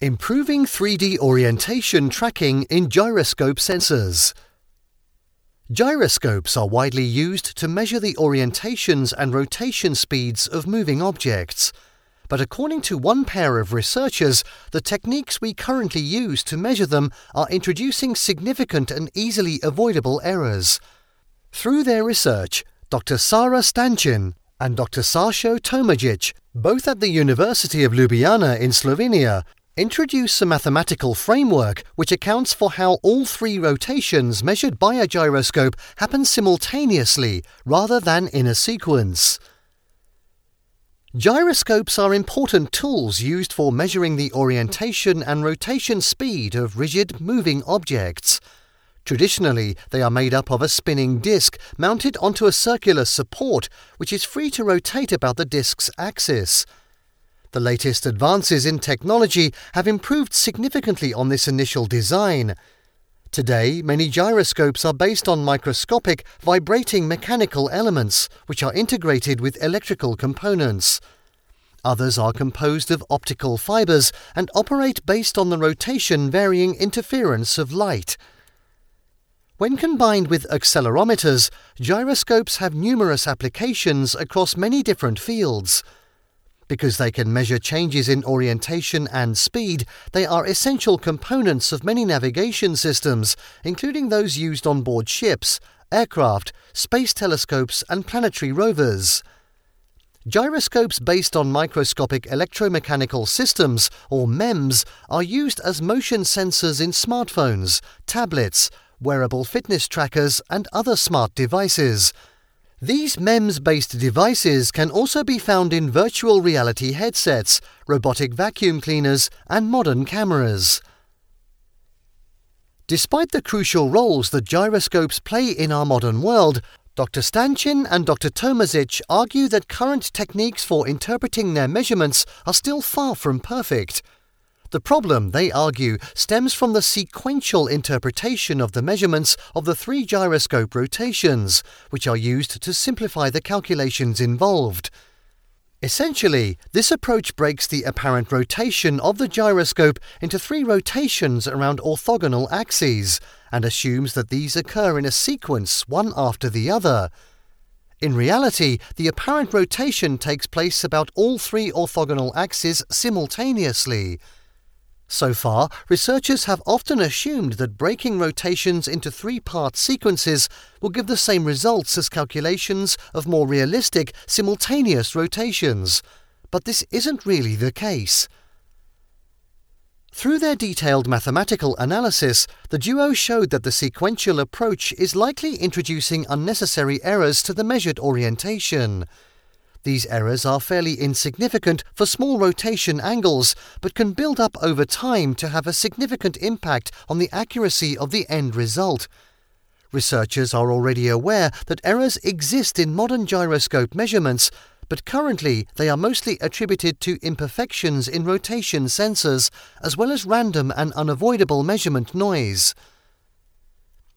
Improving 3D orientation tracking in gyroscope sensors. Gyroscopes are widely used to measure the orientations and rotation speeds of moving objects. But according to one pair of researchers, the techniques we currently use to measure them are introducing significant and easily avoidable errors. Through their research, Dr. Sara Stančin and Dr. Sašo Tomažič, both at the University of Ljubljana in Slovenia, Introduce a mathematical framework which accounts for how all three rotations measured by a gyroscope happen simultaneously rather than in a sequence. Gyroscopes are important tools used for measuring the orientation and rotation speed of rigid moving objects. Traditionally, they are made up of a spinning disc mounted onto a circular support which is free to rotate about the disc's axis. The latest advances in technology have improved significantly on this initial design. Today, many gyroscopes are based on microscopic, vibrating mechanical elements, which are integrated with electrical components. Others are composed of optical fibers and operate based on the rotation varying interference of light. When combined with accelerometers, gyroscopes have numerous applications across many different fields. Because they can measure changes in orientation and speed, they are essential components of many navigation systems, including those used on board ships, aircraft, space telescopes, and planetary rovers. Gyroscopes based on microscopic electromechanical systems, or MEMS, are used as motion sensors in smartphones, tablets, wearable fitness trackers, and other smart devices. These MEMS based devices can also be found in virtual reality headsets, robotic vacuum cleaners, and modern cameras. Despite the crucial roles that gyroscopes play in our modern world, Dr. Stančin and Dr. Tomažič argue that current techniques for interpreting their measurements are still far from perfect. The problem, they argue, stems from the sequential interpretation of the measurements of the three gyroscope rotations, which are used to simplify the calculations involved. Essentially, this approach breaks the apparent rotation of the gyroscope into three rotations around orthogonal axes and assumes that these occur in a sequence one after the other. In reality, the apparent rotation takes place about all three orthogonal axes simultaneously. So far, researchers have often assumed that breaking rotations into three part sequences will give the same results as calculations of more realistic, simultaneous rotations. But this isn't really the case. Through their detailed mathematical analysis, the duo showed that the sequential approach is likely introducing unnecessary errors to the measured orientation. These errors are fairly insignificant for small rotation angles, but can build up over time to have a significant impact on the accuracy of the end result. Researchers are already aware that errors exist in modern gyroscope measurements, but currently they are mostly attributed to imperfections in rotation sensors, as well as random and unavoidable measurement noise.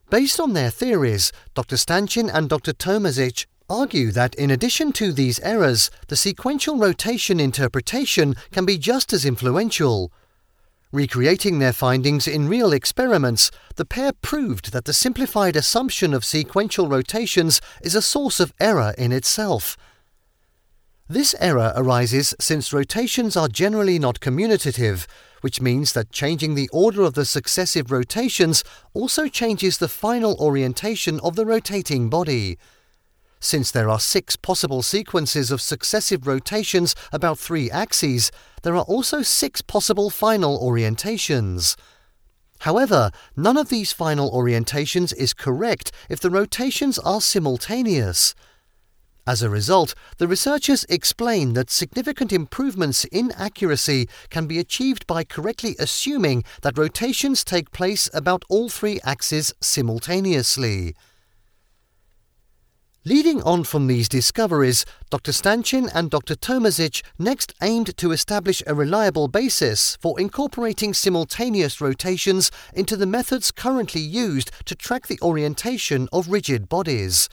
Based on their theories, Dr. Stančin and Dr. Tomažič argue that in addition to these errors, the sequential rotation interpretation can be just as influential. Recreating their findings in real experiments, the pair proved that the simplified assumption of sequential rotations is a source of error in itself. This error arises since rotations are generally not commutative, which means that changing the order of the successive rotations also changes the final orientation of the rotating body. Since there are six possible sequences of successive rotations about three axes, there are also six possible final orientations. However, none of these final orientations is correct if the rotations are simultaneous. As a result, the researchers explain that significant improvements in accuracy can be achieved by correctly assuming that rotations take place about all three axes simultaneously. Leading on from these discoveries, Dr. Stančin and Dr. Tomažič next aimed to establish a reliable basis for incorporating simultaneous rotations into the methods currently used to track the orientation of rigid bodies.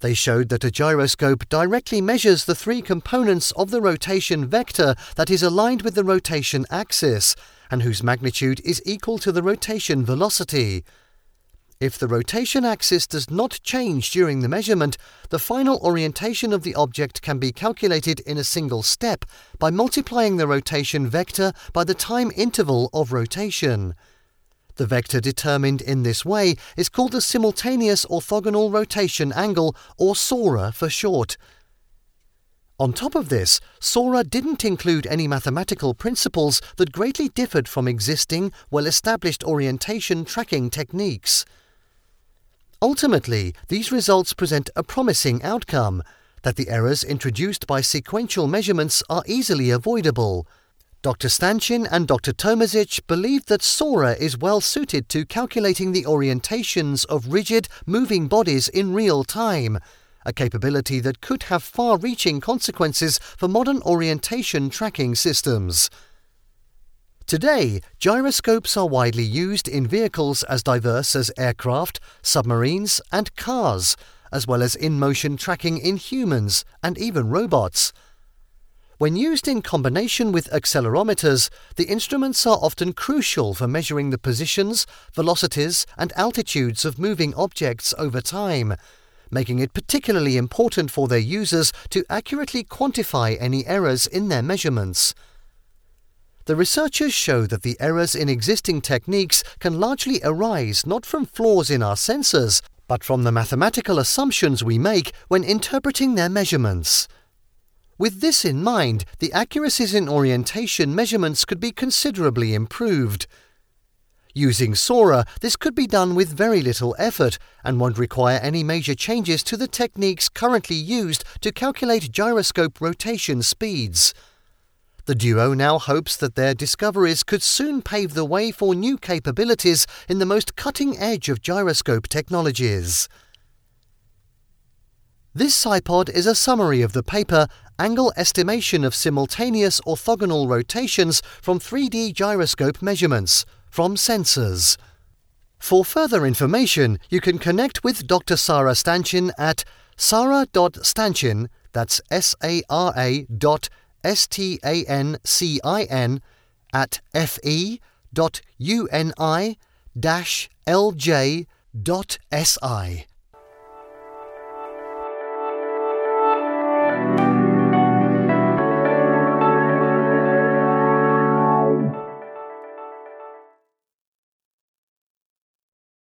They showed that a gyroscope directly measures the three components of the rotation vector that is aligned with the rotation axis and whose magnitude is equal to the rotation velocity. If the rotation axis does not change during the measurement, the final orientation of the object can be calculated in a single step by multiplying the rotation vector by the time interval of rotation. The vector determined in this way is called the simultaneous orthogonal rotation angle, or SORA for short. On top of this, SORA didn't include any mathematical principles that greatly differed from existing, well established orientation tracking techniques. Ultimately, these results present a promising outcome that the errors introduced by sequential measurements are easily avoidable. Dr. Stančin and Dr. Tomažič believe that SORA is well suited to calculating the orientations of rigid, moving bodies in real time a capability that could have far reaching consequences for modern orientation tracking systems. Today, gyroscopes are widely used in vehicles as diverse as aircraft, submarines, and cars, as well as in motion tracking in humans and even robots. When used in combination with accelerometers, the instruments are often crucial for measuring the positions, velocities, and altitudes of moving objects over time, making it particularly important for their users to accurately quantify any errors in their measurements. The researchers show that the errors in existing techniques can largely arise not from flaws in our sensors, but from the mathematical assumptions we make when interpreting their measurements. With this in mind, the accuracies in orientation measurements could be considerably improved. Using Sora, this could be done with very little effort and won't require any major changes to the techniques currently used to calculate gyroscope rotation speeds. The duo now hopes that their discoveries could soon pave the way for new capabilities in the most cutting edge of gyroscope technologies. This SciPod is a summary of the paper Angle Estimation of Simultaneous Orthogonal Rotations from 3D Gyroscope Measurements from sensors. For further information, you can connect with Dr. Sara Stančin at sara.stanchin, that's S-A-R-A dot S-T-A-N-C-I-N, at fe.uni dash lj dot si.